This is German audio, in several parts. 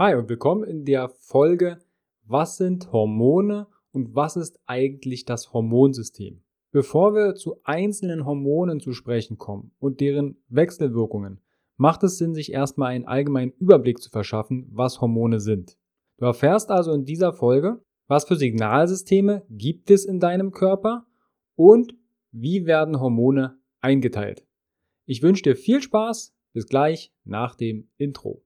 Hi und willkommen in der Folge Was sind Hormone und was ist eigentlich das Hormonsystem? Bevor wir zu einzelnen Hormonen zu sprechen kommen und deren Wechselwirkungen, macht es Sinn, sich erstmal einen allgemeinen Überblick zu verschaffen, was Hormone sind. Du erfährst also in dieser Folge, was für Signalsysteme gibt es in deinem Körper und wie werden Hormone eingeteilt. Ich wünsche dir viel Spaß, bis gleich nach dem Intro.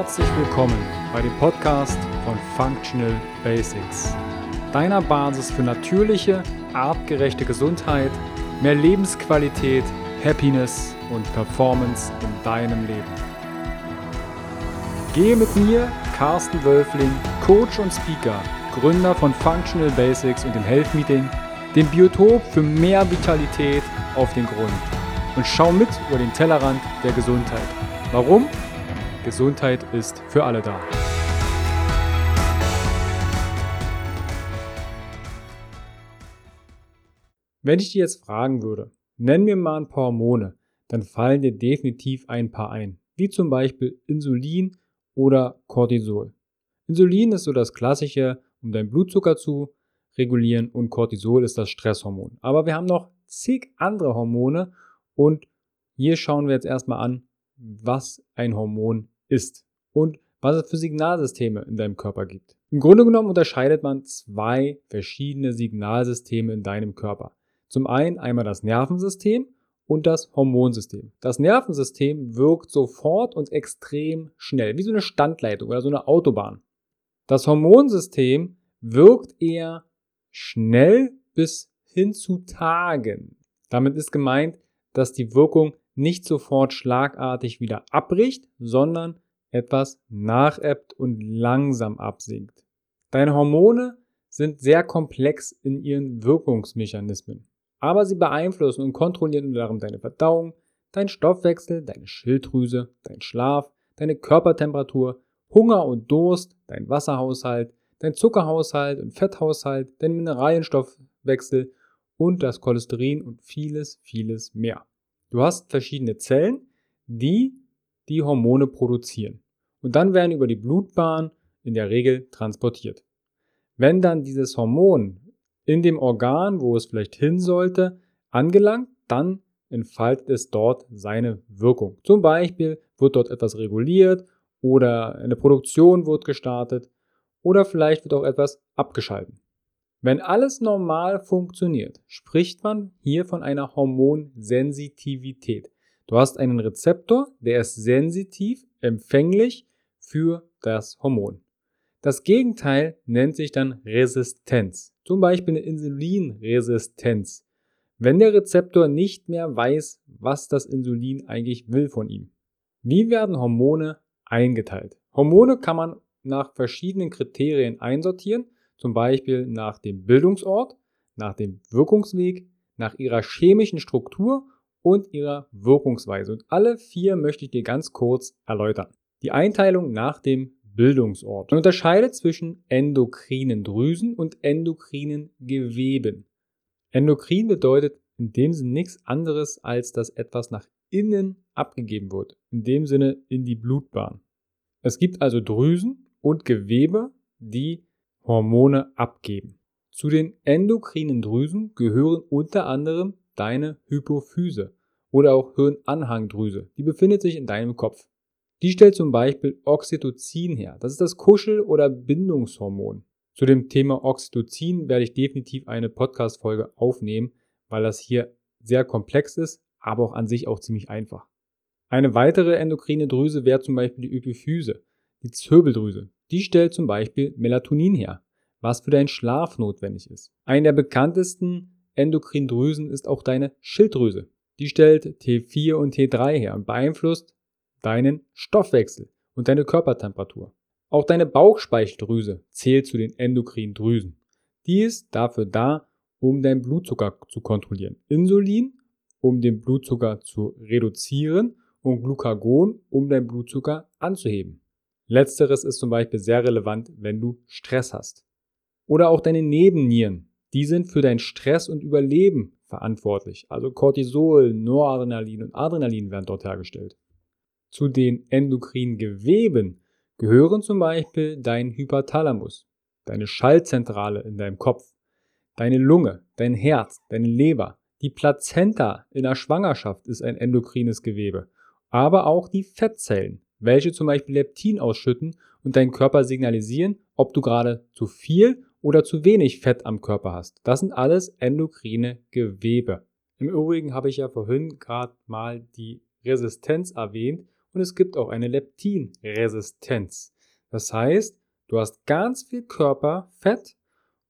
Herzlich willkommen bei dem Podcast von Functional Basics, deiner Basis für natürliche, artgerechte Gesundheit, mehr Lebensqualität, Happiness und Performance in deinem Leben. Gehe mit mir, Carsten Wölfling, Coach und Speaker, Gründer von Functional Basics und dem Health Meeting, dem Biotop für mehr Vitalität auf den Grund und schau mit über den Tellerrand der Gesundheit. Warum? Gesundheit ist für alle da. Wenn ich dir jetzt fragen würde, nenn mir mal ein paar Hormone, dann fallen dir definitiv ein paar ein, wie zum Beispiel Insulin oder Cortisol. Insulin ist so das klassische, um deinen Blutzucker zu regulieren und Cortisol ist das Stresshormon. Aber wir haben noch zig andere Hormone und hier schauen wir jetzt erstmal an, was ein Hormon ist und was es für Signalsysteme in deinem Körper gibt. Im Grunde genommen unterscheidet man zwei verschiedene Signalsysteme in deinem Körper. Zum einen einmal das Nervensystem und das Hormonsystem. Das Nervensystem wirkt sofort und extrem schnell, wie so eine Standleitung oder so eine Autobahn. Das Hormonsystem wirkt eher schnell bis hin zu Tagen. Damit ist gemeint, dass die Wirkung nicht sofort schlagartig wieder abbricht, sondern etwas nachebbt und langsam absinkt. Deine Hormone sind sehr komplex in ihren Wirkungsmechanismen, aber sie beeinflussen und kontrollieren darum deine Verdauung, dein Stoffwechsel, deine Schilddrüse, dein Schlaf, deine Körpertemperatur, Hunger und Durst, dein Wasserhaushalt, dein Zuckerhaushalt und Fetthaushalt, dein Mineralienstoffwechsel und das Cholesterin und vieles, vieles mehr. Du hast verschiedene Zellen, die die Hormone produzieren. Und dann werden über die Blutbahn in der Regel transportiert. Wenn dann dieses Hormon in dem Organ, wo es vielleicht hin sollte, angelangt, dann entfaltet es dort seine Wirkung. Zum Beispiel wird dort etwas reguliert oder eine Produktion wird gestartet oder vielleicht wird auch etwas abgeschalten. Wenn alles normal funktioniert, spricht man hier von einer Hormonsensitivität. Du hast einen Rezeptor, der ist sensitiv, empfänglich für das Hormon. Das Gegenteil nennt sich dann Resistenz, zum Beispiel eine Insulinresistenz, wenn der Rezeptor nicht mehr weiß, was das Insulin eigentlich will von ihm. Wie werden Hormone eingeteilt? Hormone kann man nach verschiedenen Kriterien einsortieren zum Beispiel nach dem Bildungsort, nach dem Wirkungsweg, nach ihrer chemischen Struktur und ihrer Wirkungsweise. Und alle vier möchte ich dir ganz kurz erläutern. Die Einteilung nach dem Bildungsort. Man unterscheidet zwischen endokrinen Drüsen und endokrinen Geweben. Endokrin bedeutet in dem Sinne nichts anderes, als dass etwas nach innen abgegeben wird. In dem Sinne in die Blutbahn. Es gibt also Drüsen und Gewebe, die Hormone abgeben. Zu den endokrinen Drüsen gehören unter anderem deine Hypophyse oder auch Hirnanhangdrüse. Die befindet sich in deinem Kopf. Die stellt zum Beispiel Oxytocin her. Das ist das Kuschel- oder Bindungshormon. Zu dem Thema Oxytocin werde ich definitiv eine Podcast-Folge aufnehmen, weil das hier sehr komplex ist, aber auch an sich auch ziemlich einfach. Eine weitere endokrine Drüse wäre zum Beispiel die Epiphyse, die Zirbeldrüse. Die stellt zum Beispiel Melatonin her, was für deinen Schlaf notwendig ist. Eine der bekanntesten Endokrindrüsen ist auch deine Schilddrüse. Die stellt T4 und T3 her und beeinflusst deinen Stoffwechsel und deine Körpertemperatur. Auch deine Bauchspeicheldrüse zählt zu den Endokrindrüsen. Die ist dafür da, um deinen Blutzucker zu kontrollieren. Insulin, um den Blutzucker zu reduzieren und Glucagon, um deinen Blutzucker anzuheben. Letzteres ist zum Beispiel sehr relevant, wenn du Stress hast. Oder auch deine Nebennieren. Die sind für dein Stress und Überleben verantwortlich. Also Cortisol, Noradrenalin und Adrenalin werden dort hergestellt. Zu den endokrinen Geweben gehören zum Beispiel dein Hypothalamus, deine Schaltzentrale in deinem Kopf, deine Lunge, dein Herz, deine Leber, die Plazenta in der Schwangerschaft ist ein endokrines Gewebe, aber auch die Fettzellen, welche zum Beispiel Leptin ausschütten und deinen Körper signalisieren, ob du gerade zu viel oder zu wenig Fett am Körper hast. Das sind alles endokrine Gewebe. Im Übrigen habe ich ja vorhin gerade mal die Resistenz erwähnt und es gibt auch eine Leptinresistenz. Das heißt, du hast ganz viel Körperfett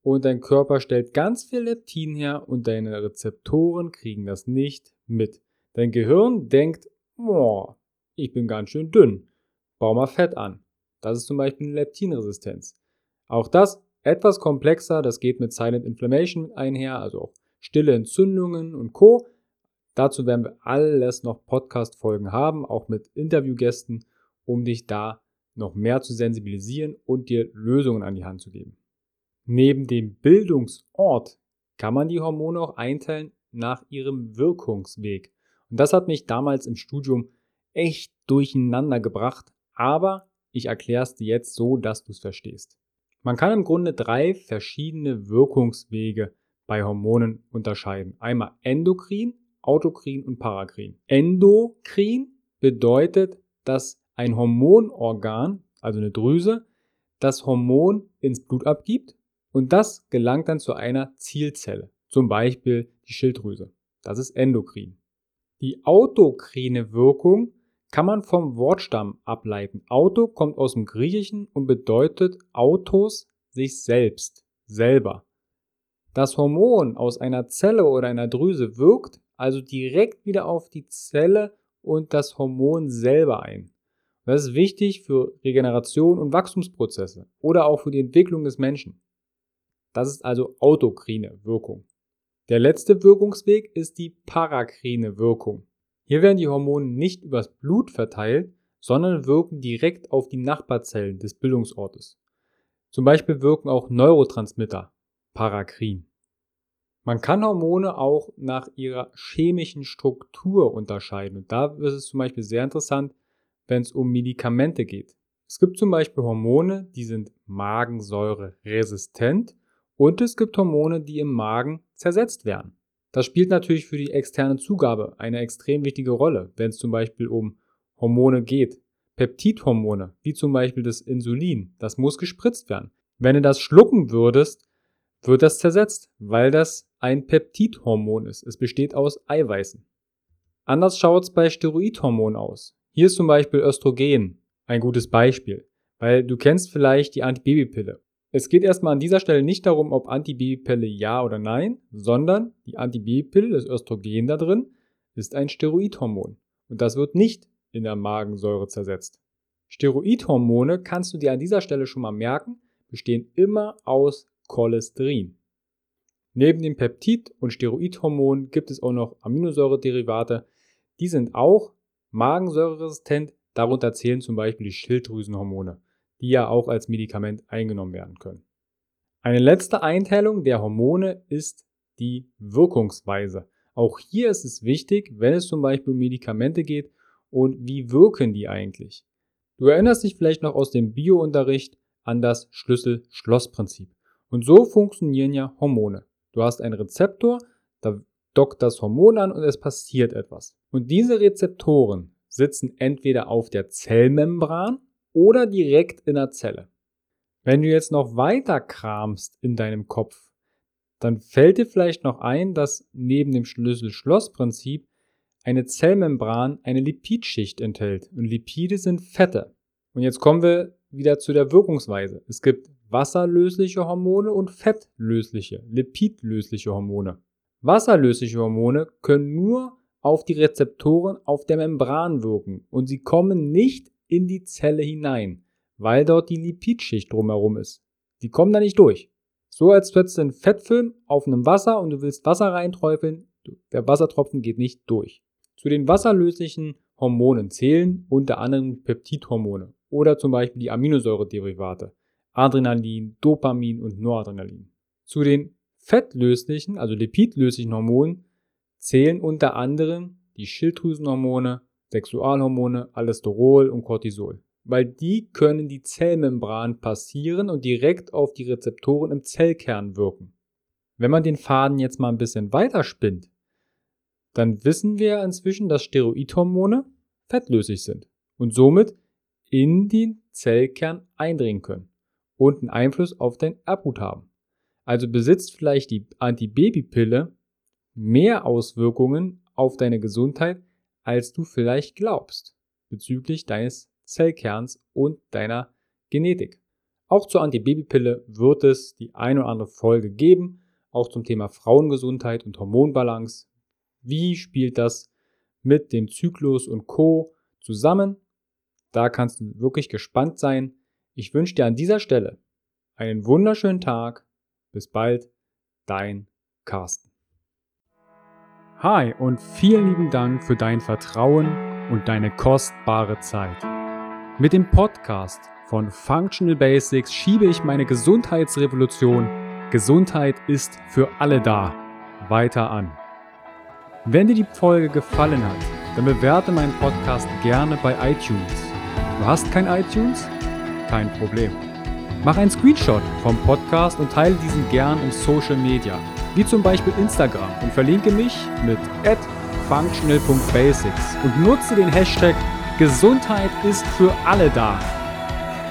und dein Körper stellt ganz viel Leptin her und deine Rezeptoren kriegen das nicht mit. Dein Gehirn denkt, boah, ich bin ganz schön dünn, bau mal Fett an. Das ist zum Beispiel eine Leptinresistenz. Auch das etwas komplexer, das geht mit Silent Inflammation einher, also auch stille Entzündungen und Co. Dazu werden wir alles noch Podcast-Folgen haben, auch mit Interviewgästen, um dich da noch mehr zu sensibilisieren und dir Lösungen an die Hand zu geben. Neben dem Bildungsort kann man die Hormone auch einteilen nach ihrem Wirkungsweg. Und das hat mich damals im Studium echt durcheinander gebracht, aber ich erkläre es dir jetzt so, dass du es verstehst. Man kann im Grunde drei verschiedene Wirkungswege bei Hormonen unterscheiden. Einmal endokrin, autokrin und parakrin. Endokrin bedeutet, dass ein Hormonorgan, also eine Drüse, das Hormon ins Blut abgibt und das gelangt dann zu einer Zielzelle, zum Beispiel die Schilddrüse. Das ist endokrin. Die autokrine Wirkung kann man vom Wortstamm ableiten. Auto kommt aus dem Griechischen und bedeutet Autos sich selbst, selber. Das Hormon aus einer Zelle oder einer Drüse wirkt also direkt wieder auf die Zelle und das Hormon selber ein. Das ist wichtig für Regeneration und Wachstumsprozesse oder auch für die Entwicklung des Menschen. Das ist also autokrine Wirkung. Der letzte Wirkungsweg ist die parakrine Wirkung. Hier werden die Hormone nicht übers Blut verteilt, sondern wirken direkt auf die Nachbarzellen des Bildungsortes. Zum Beispiel wirken auch Neurotransmitter parakrin. Man kann Hormone auch nach ihrer chemischen Struktur unterscheiden. Und da ist es zum Beispiel sehr interessant, wenn es um Medikamente geht. Es gibt zum Beispiel Hormone, die sind Magensäure resistent und es gibt Hormone, die im Magen zersetzt werden. Das spielt natürlich für die externe Zugabe eine extrem wichtige Rolle, wenn es zum Beispiel um Hormone geht. Peptidhormone, wie zum Beispiel das Insulin, das muss gespritzt werden. Wenn du das schlucken würdest, wird das zersetzt, weil das ein Peptidhormon ist. Es besteht aus Eiweißen. Anders schaut es bei Steroidhormonen aus. Hier ist zum Beispiel Östrogen ein gutes Beispiel, weil du kennst vielleicht die Antibabypille. Es geht erstmal an dieser Stelle nicht darum, ob Antibabypille ja oder nein, sondern die Antibabypille, das Östrogen da drin, ist ein Steroidhormon. Und das wird nicht in der Magensäure zersetzt. Steroidhormone kannst du dir an dieser Stelle schon mal merken, bestehen immer aus Cholesterin. Neben dem Peptid- und Steroidhormon gibt es auch noch Aminosäurederivate. Die sind auch magensäureresistent. Darunter zählen zum Beispiel die Schilddrüsenhormone die ja auch als Medikament eingenommen werden können. Eine letzte Einteilung der Hormone ist die Wirkungsweise. Auch hier ist es wichtig, wenn es zum Beispiel um Medikamente geht und wie wirken die eigentlich. Du erinnerst dich vielleicht noch aus dem Biounterricht an das Schlüssel-Schloss-Prinzip. Und so funktionieren ja Hormone. Du hast einen Rezeptor, da dockt das Hormon an und es passiert etwas. Und diese Rezeptoren sitzen entweder auf der Zellmembran oder direkt in der Zelle. Wenn du jetzt noch weiter kramst in deinem Kopf, dann fällt dir vielleicht noch ein, dass neben dem Schlüssel-Schloss-Prinzip eine Zellmembran eine Lipidschicht enthält. Und Lipide sind Fette. Und jetzt kommen wir wieder zu der Wirkungsweise. Es gibt wasserlösliche Hormone und fettlösliche, lipidlösliche Hormone. Wasserlösliche Hormone können nur auf die Rezeptoren auf der Membran wirken und sie kommen nicht in die Zelle hinein, weil dort die Lipidschicht drumherum ist. Die kommen da nicht durch. So als hättest du einen Fettfilm auf einem Wasser und du willst Wasser reinträufeln, der Wassertropfen geht nicht durch. Zu den wasserlöslichen Hormonen zählen unter anderem Peptidhormone oder zum Beispiel die Aminosäurederivate, Adrenalin, Dopamin und Noradrenalin. Zu den fettlöslichen, also lipidlöslichen Hormonen zählen unter anderem die Schilddrüsenhormone, Sexualhormone, Allosterol und Cortisol, weil die können die Zellmembran passieren und direkt auf die Rezeptoren im Zellkern wirken. Wenn man den Faden jetzt mal ein bisschen weiter spinnt, dann wissen wir inzwischen, dass Steroidhormone fettlöslich sind und somit in den Zellkern eindringen können und einen Einfluss auf dein Erbgut haben. Also besitzt vielleicht die Antibabypille mehr Auswirkungen auf deine Gesundheit, als du vielleicht glaubst, bezüglich deines Zellkerns und deiner Genetik. Auch zur Antibabypille wird es die eine oder andere Folge geben, auch zum Thema Frauengesundheit und Hormonbalance. Wie spielt das mit dem Zyklus und Co zusammen? Da kannst du wirklich gespannt sein. Ich wünsche dir an dieser Stelle einen wunderschönen Tag. Bis bald, dein Carsten. Hi und vielen lieben Dank für dein Vertrauen und deine kostbare Zeit. Mit dem Podcast von Functional Basics schiebe ich meine Gesundheitsrevolution Gesundheit ist für alle da weiter an. Wenn dir die Folge gefallen hat, dann bewerte meinen Podcast gerne bei iTunes. Du hast kein iTunes? Kein Problem. Mach einen Screenshot vom Podcast und teile diesen gern im Social Media, wie zum Beispiel Instagram und verlinke mich mit functional.basics und nutze den Hashtag Gesundheit ist für alle da.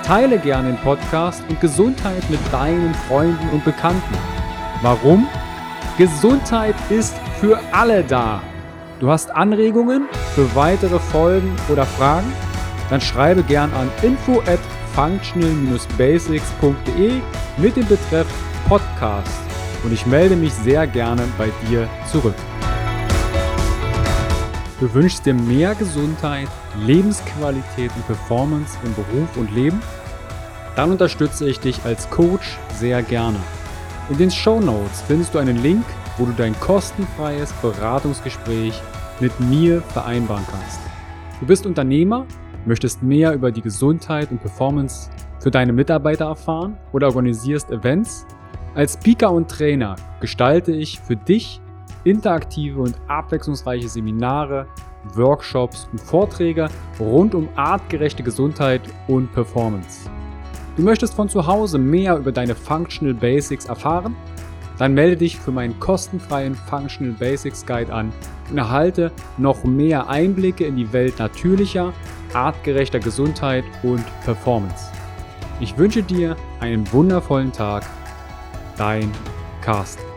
Teile gern den Podcast und Gesundheit mit deinen Freunden und Bekannten. Warum? Gesundheit ist für alle da. Du hast Anregungen für weitere Folgen oder Fragen? Dann schreibe gern an info at functional-basics.de mit dem Betreff Podcast und ich melde mich sehr gerne bei dir zurück. Du wünschst dir mehr Gesundheit, Lebensqualität und Performance im Beruf und Leben? Dann unterstütze ich dich als Coach sehr gerne. In den Show Notes findest du einen Link, wo du dein kostenfreies Beratungsgespräch mit mir vereinbaren kannst. Du bist Unternehmer möchtest mehr über die Gesundheit und Performance für deine Mitarbeiter erfahren oder organisierst Events? Als Speaker und Trainer gestalte ich für dich interaktive und abwechslungsreiche Seminare, Workshops und Vorträge rund um artgerechte Gesundheit und Performance. Du möchtest von zu Hause mehr über deine Functional Basics erfahren? Dann melde dich für meinen kostenfreien Functional Basics Guide an und erhalte noch mehr Einblicke in die Welt natürlicher artgerechter Gesundheit und Performance. Ich wünsche dir einen wundervollen Tag. Dein Carsten.